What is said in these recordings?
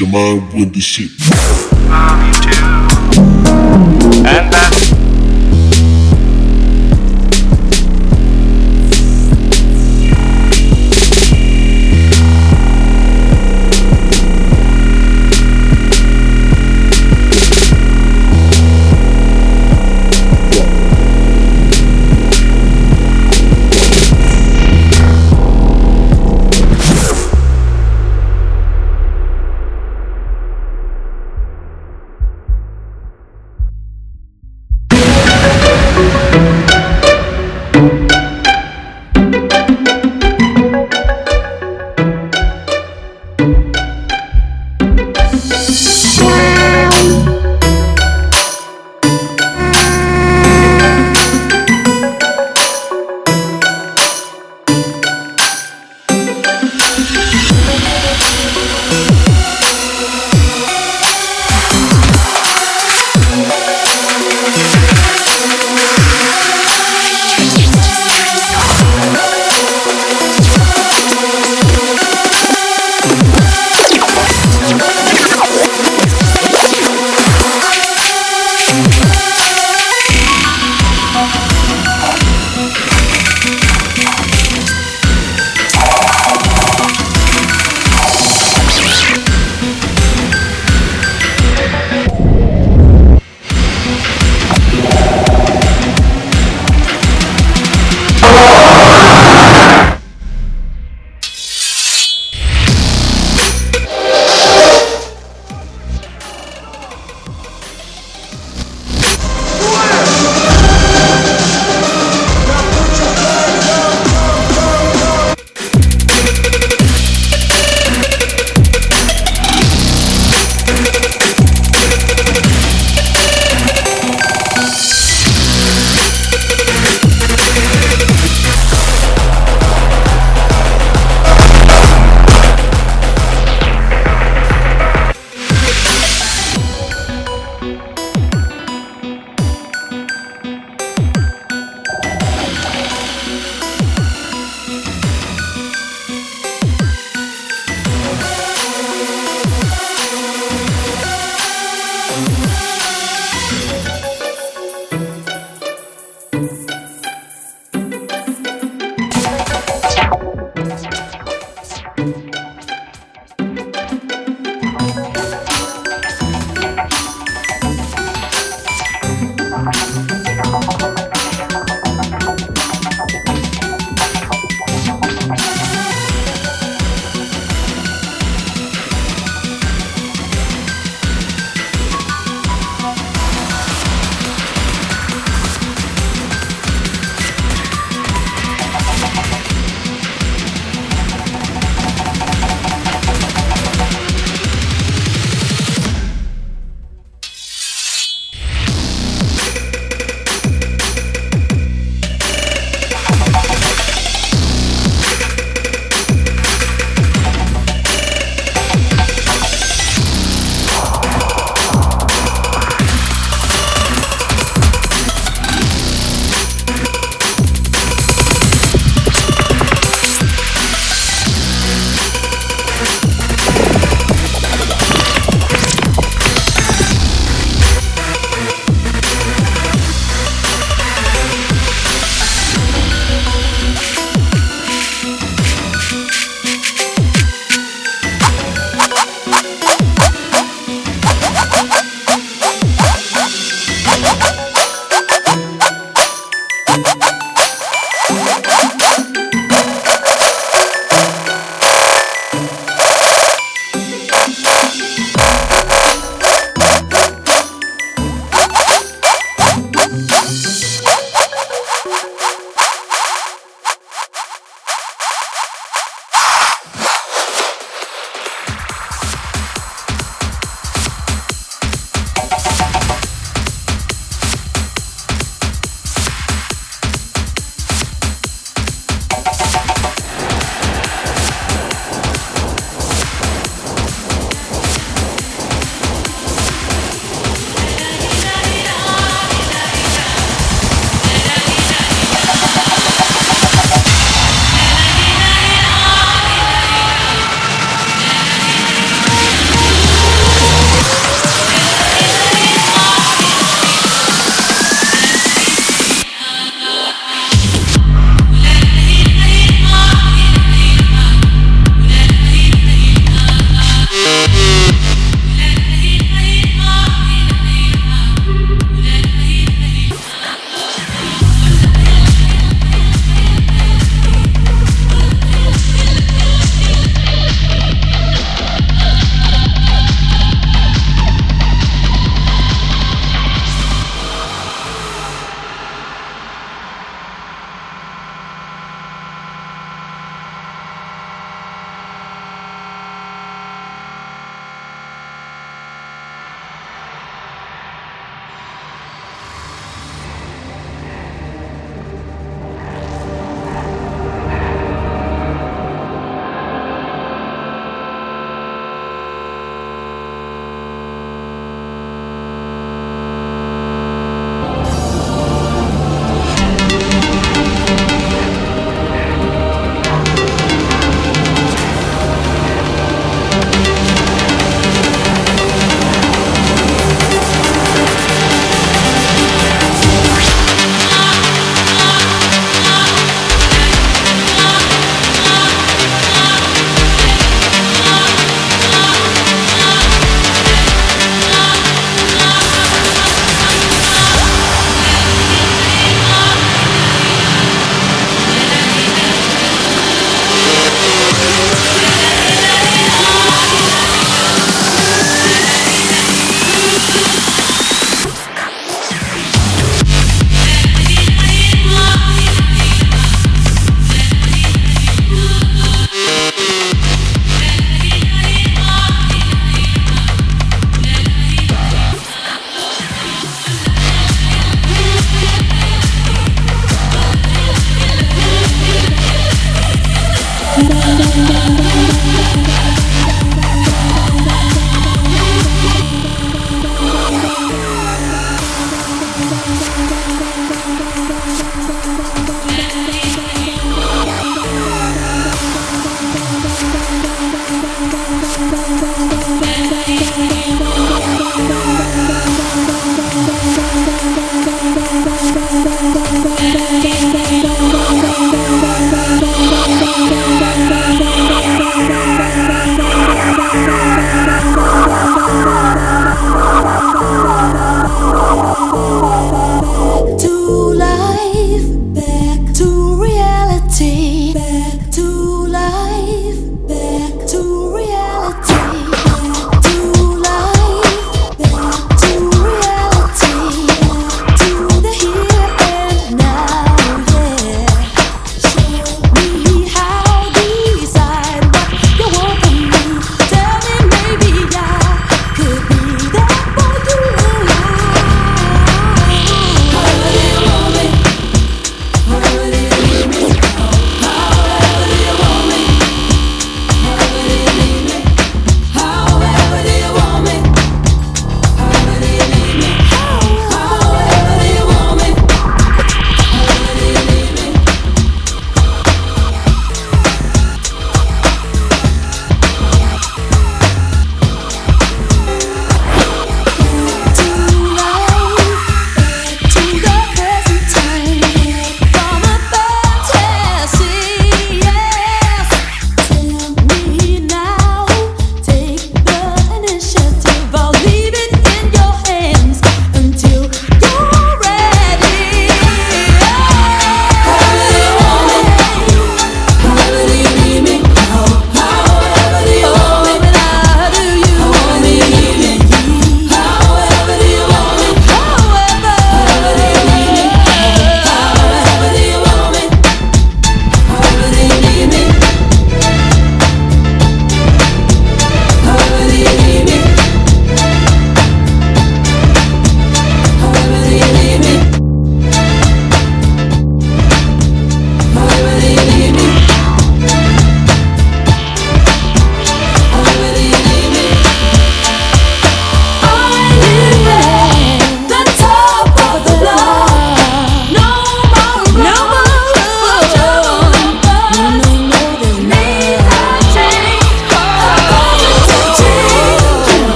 your mind when this shit.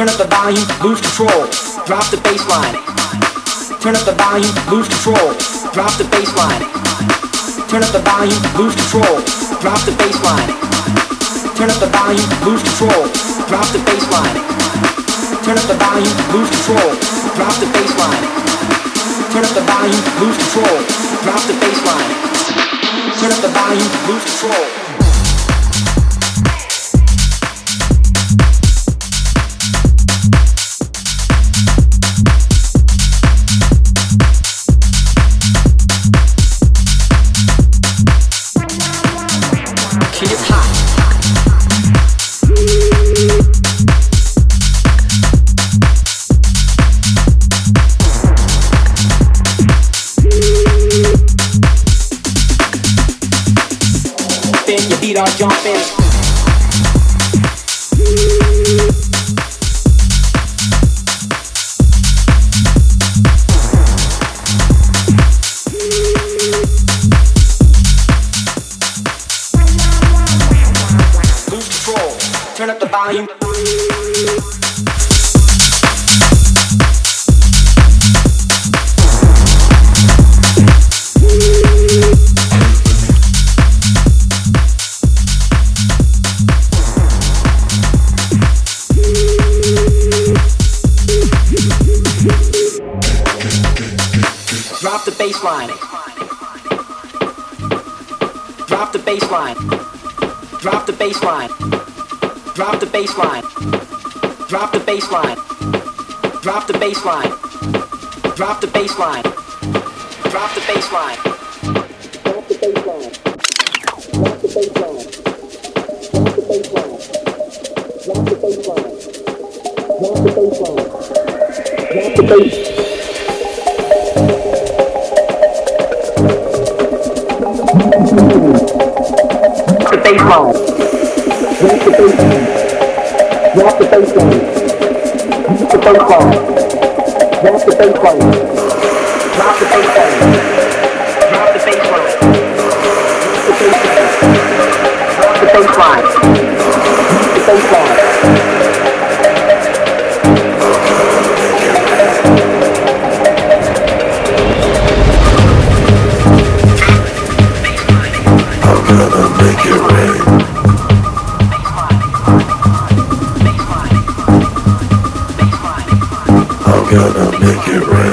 Lose control, drop the bass line. Turn up the volume, lose control, drop the bass line. Turn up the volume, lose control, drop the bass line. Turn up the volume, lose control, drop the bass line. Turn up the volume, lose control, drop the bass line. Turn up the volume, lose control, drop the bass. Turn up the volume, lose control. jumping. bassline. Drop the bassline. Drop the bassline. Drop the bassline. Drop the bassline. Drop the bassline. Drop the bassline. Drop the bassline. Drop the bassline. Drop the bassline. Drop the bassline. Drop the bassline. Drop the bassline. Drop the bass line. Drop the bass line. Drop the bass line. Drop the bass line. Drop the bass line. Drop the bass line. Drop the bass line. Drop the bass line. Drop the bass line. make it rain.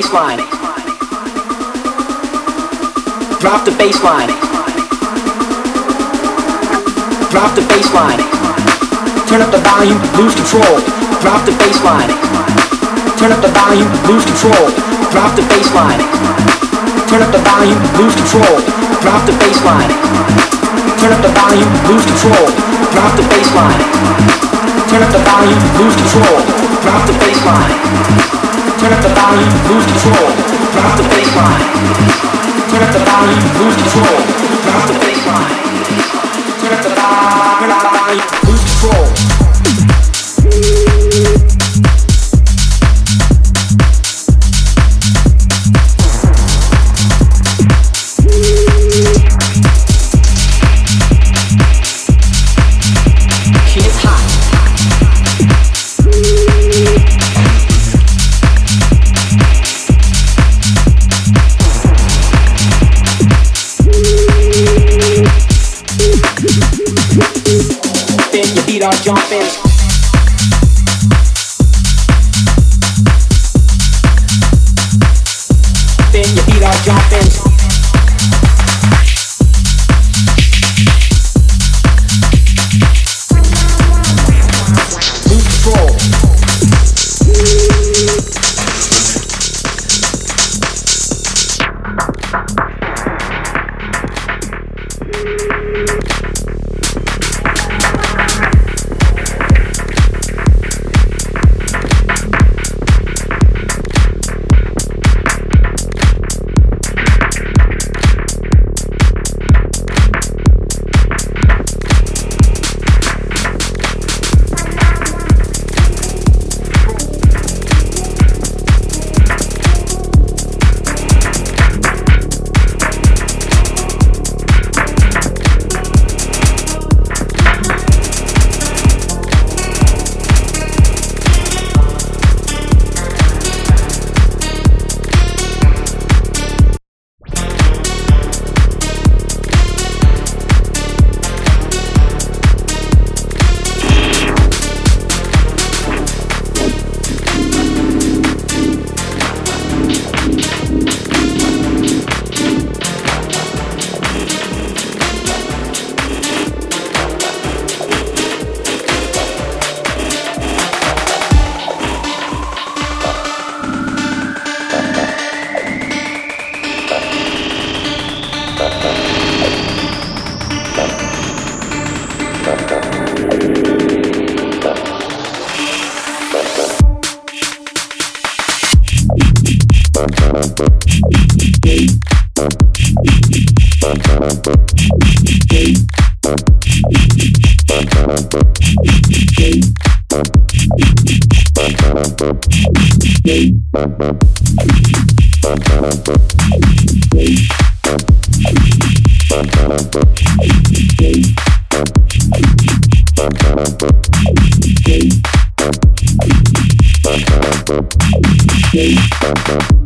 bass. Drop the bassline. Drop the bassline. Turn up the volume, lose control. Drop the bassline. Turn up the volume, lose control. Drop the bassline. Turn up the volume, lose control. Drop the bassline. Turn up the volume, lose control. Drop the bassline. Turn up the volume, lose control. Drop the bassline. Turn up the volume, lose control. Drop the bassline. Turn up the volume, lose control. Drop the bassline. Turn up the volume. happens. I'll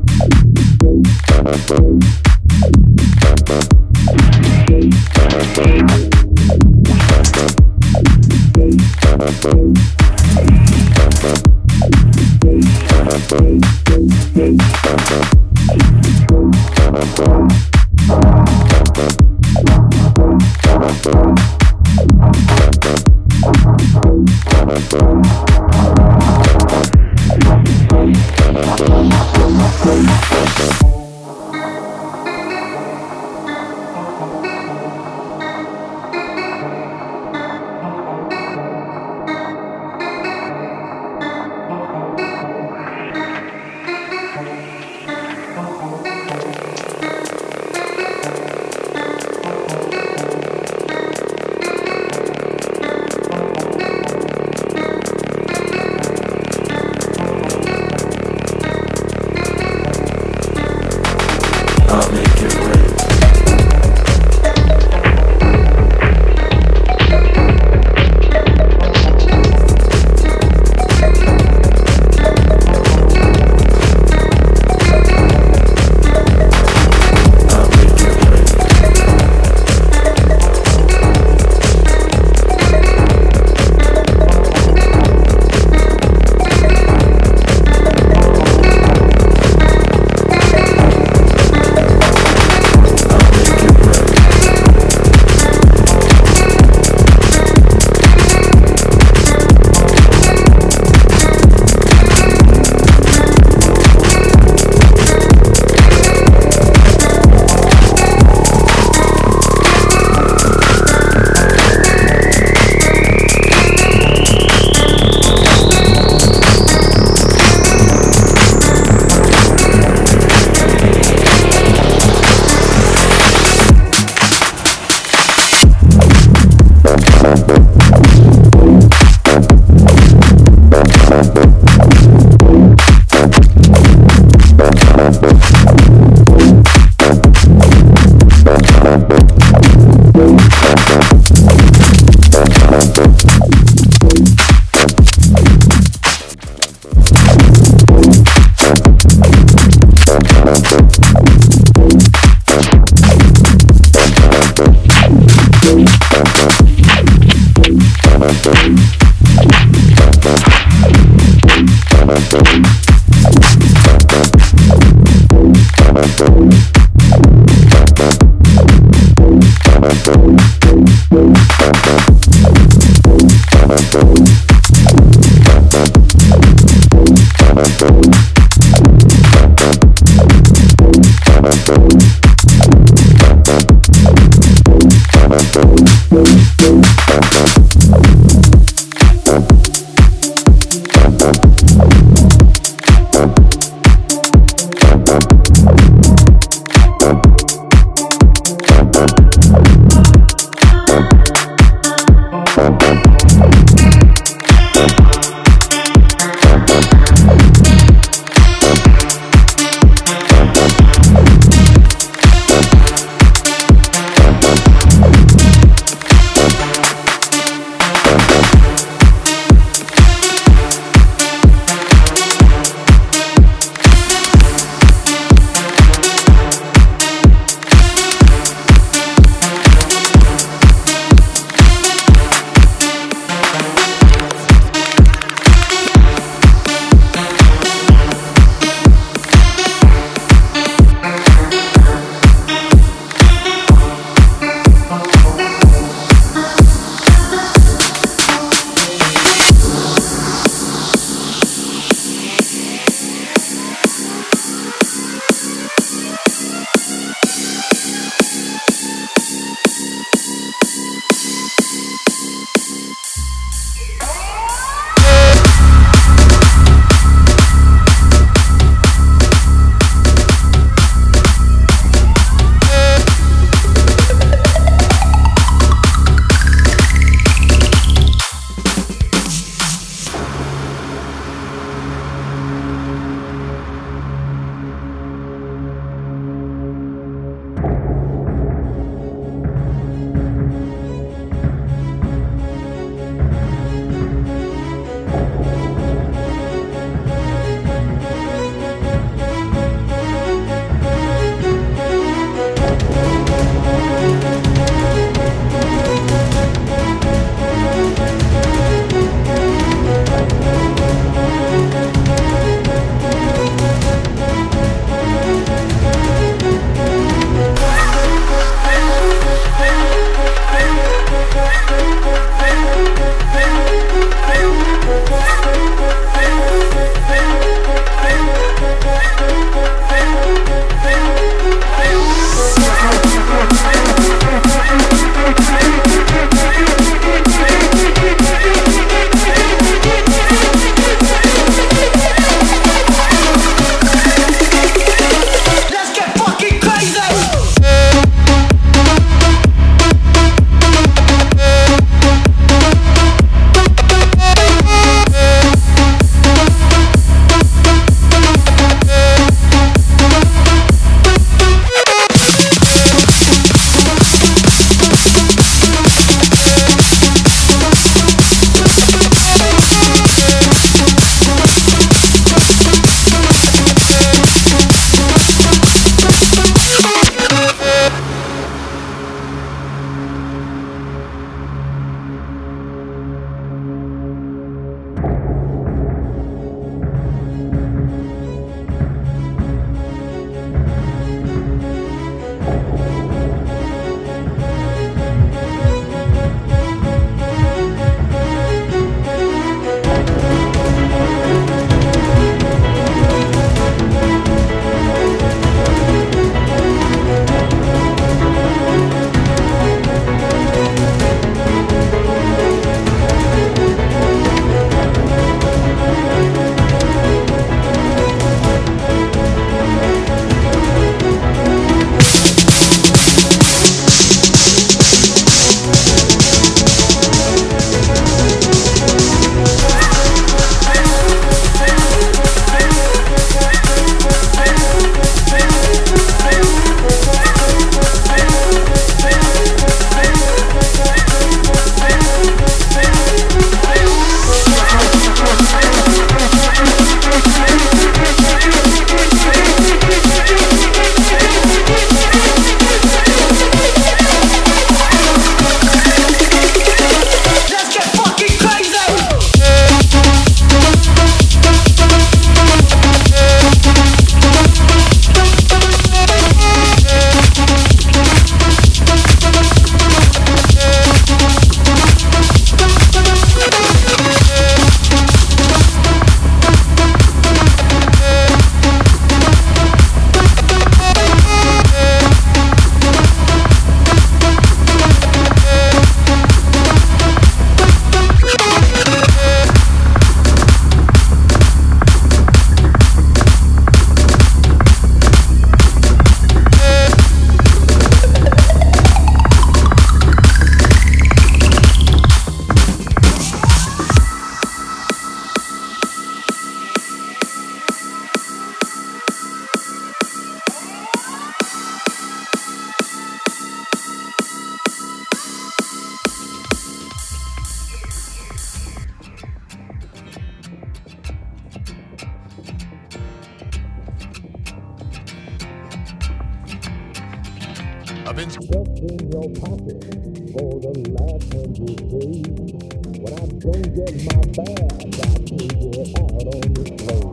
don't get my bag, I take it out on the floor.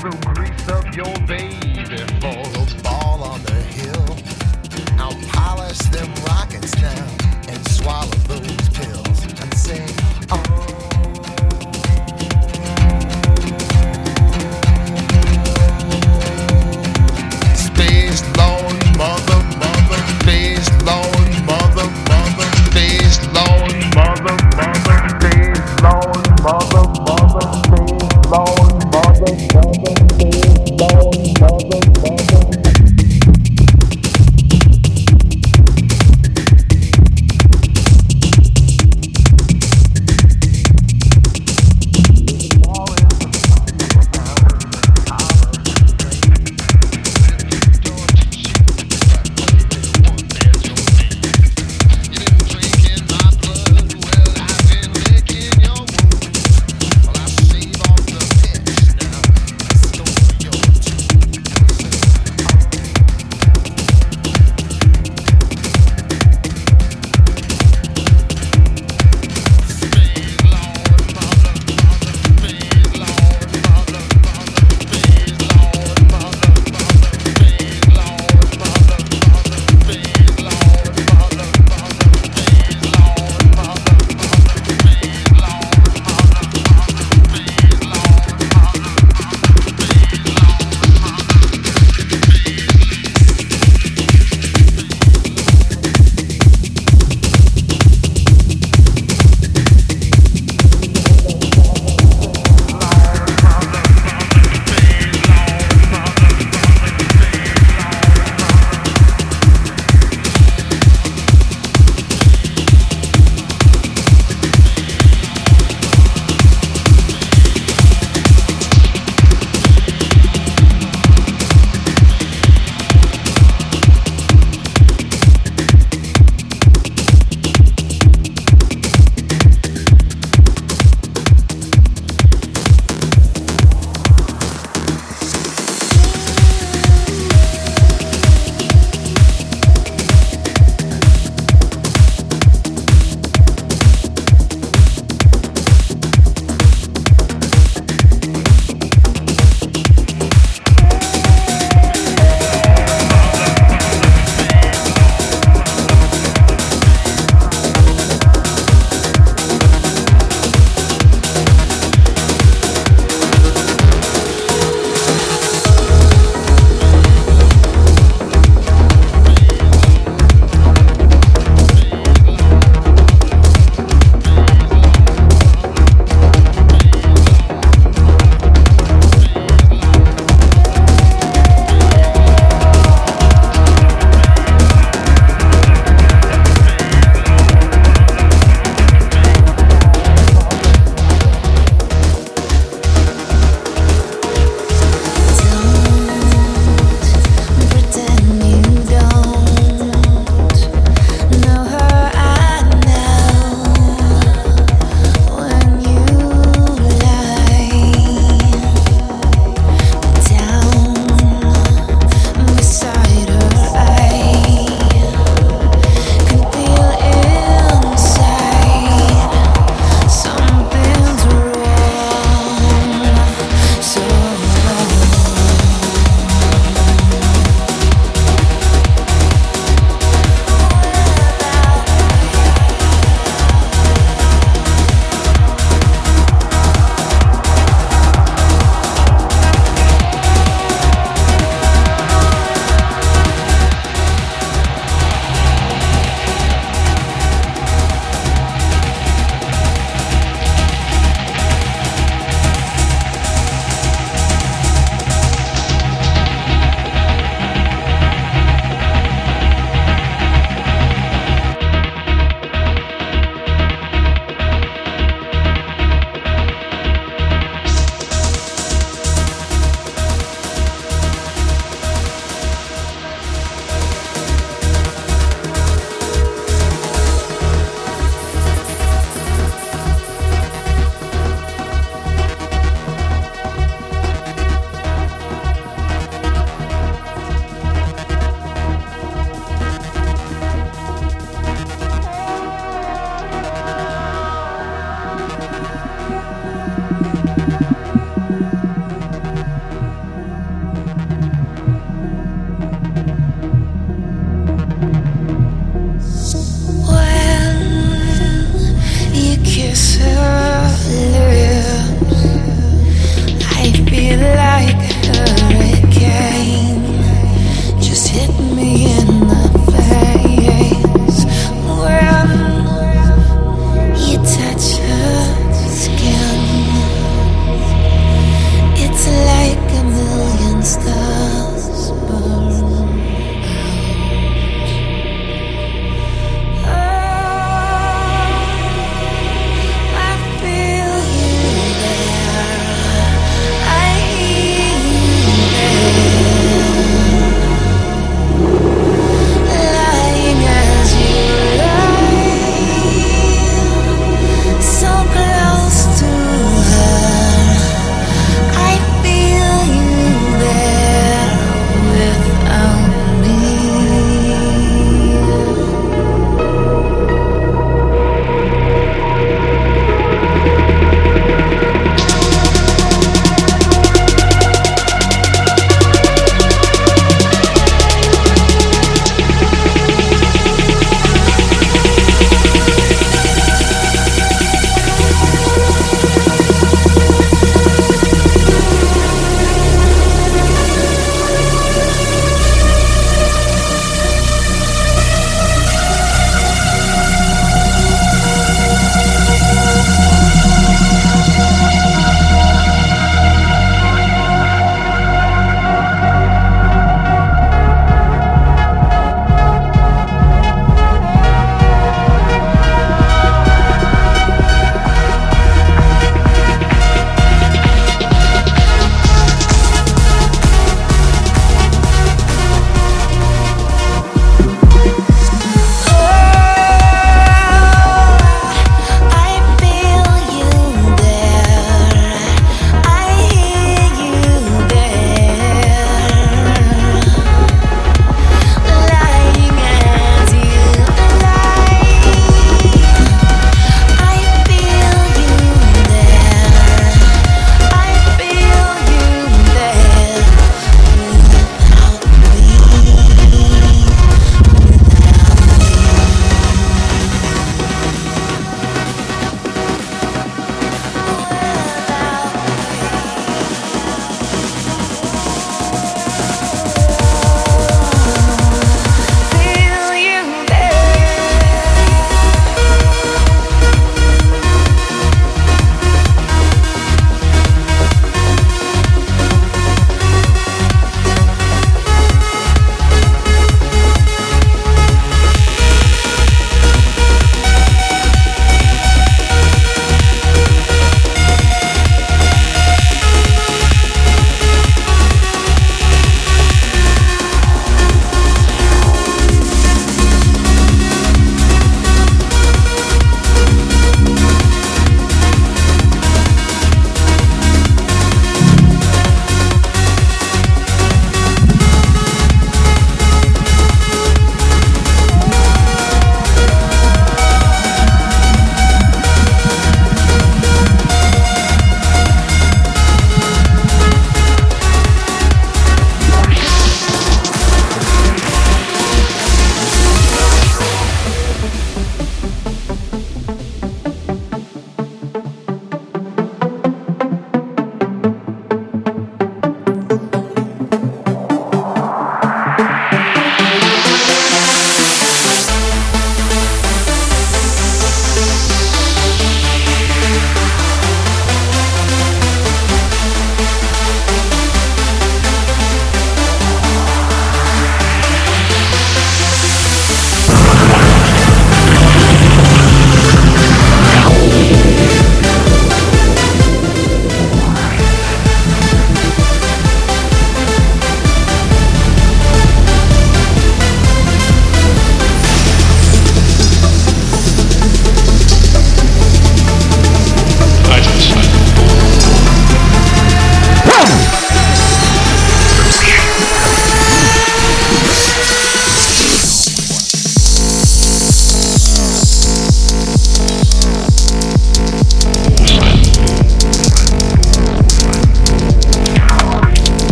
So grease up your baby for those ball on the hill. I'll polish them rockets now and swallow those pills and sing on.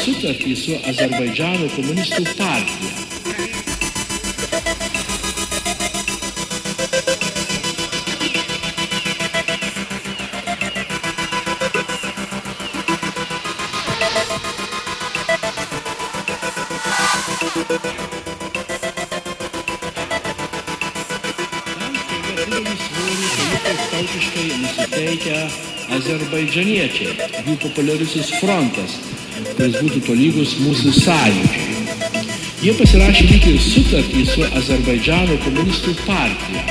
Sutartį su Azerbaidžiano komunistų partija. tautiškai nusiteikę azerbaidžaniečiai, jų populiarusis frontas, kuris būtų tolygus mūsų sąjūdžiui. Jie pasirašė lyg ir sutartį su Azerbaidžano komunistų partija.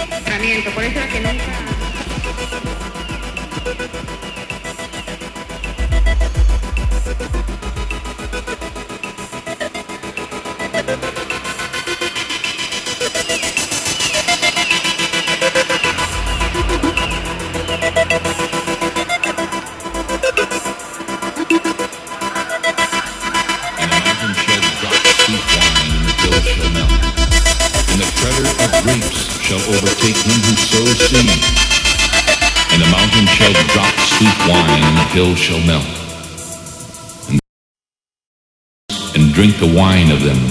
Shall melt. And, drink the wine of them.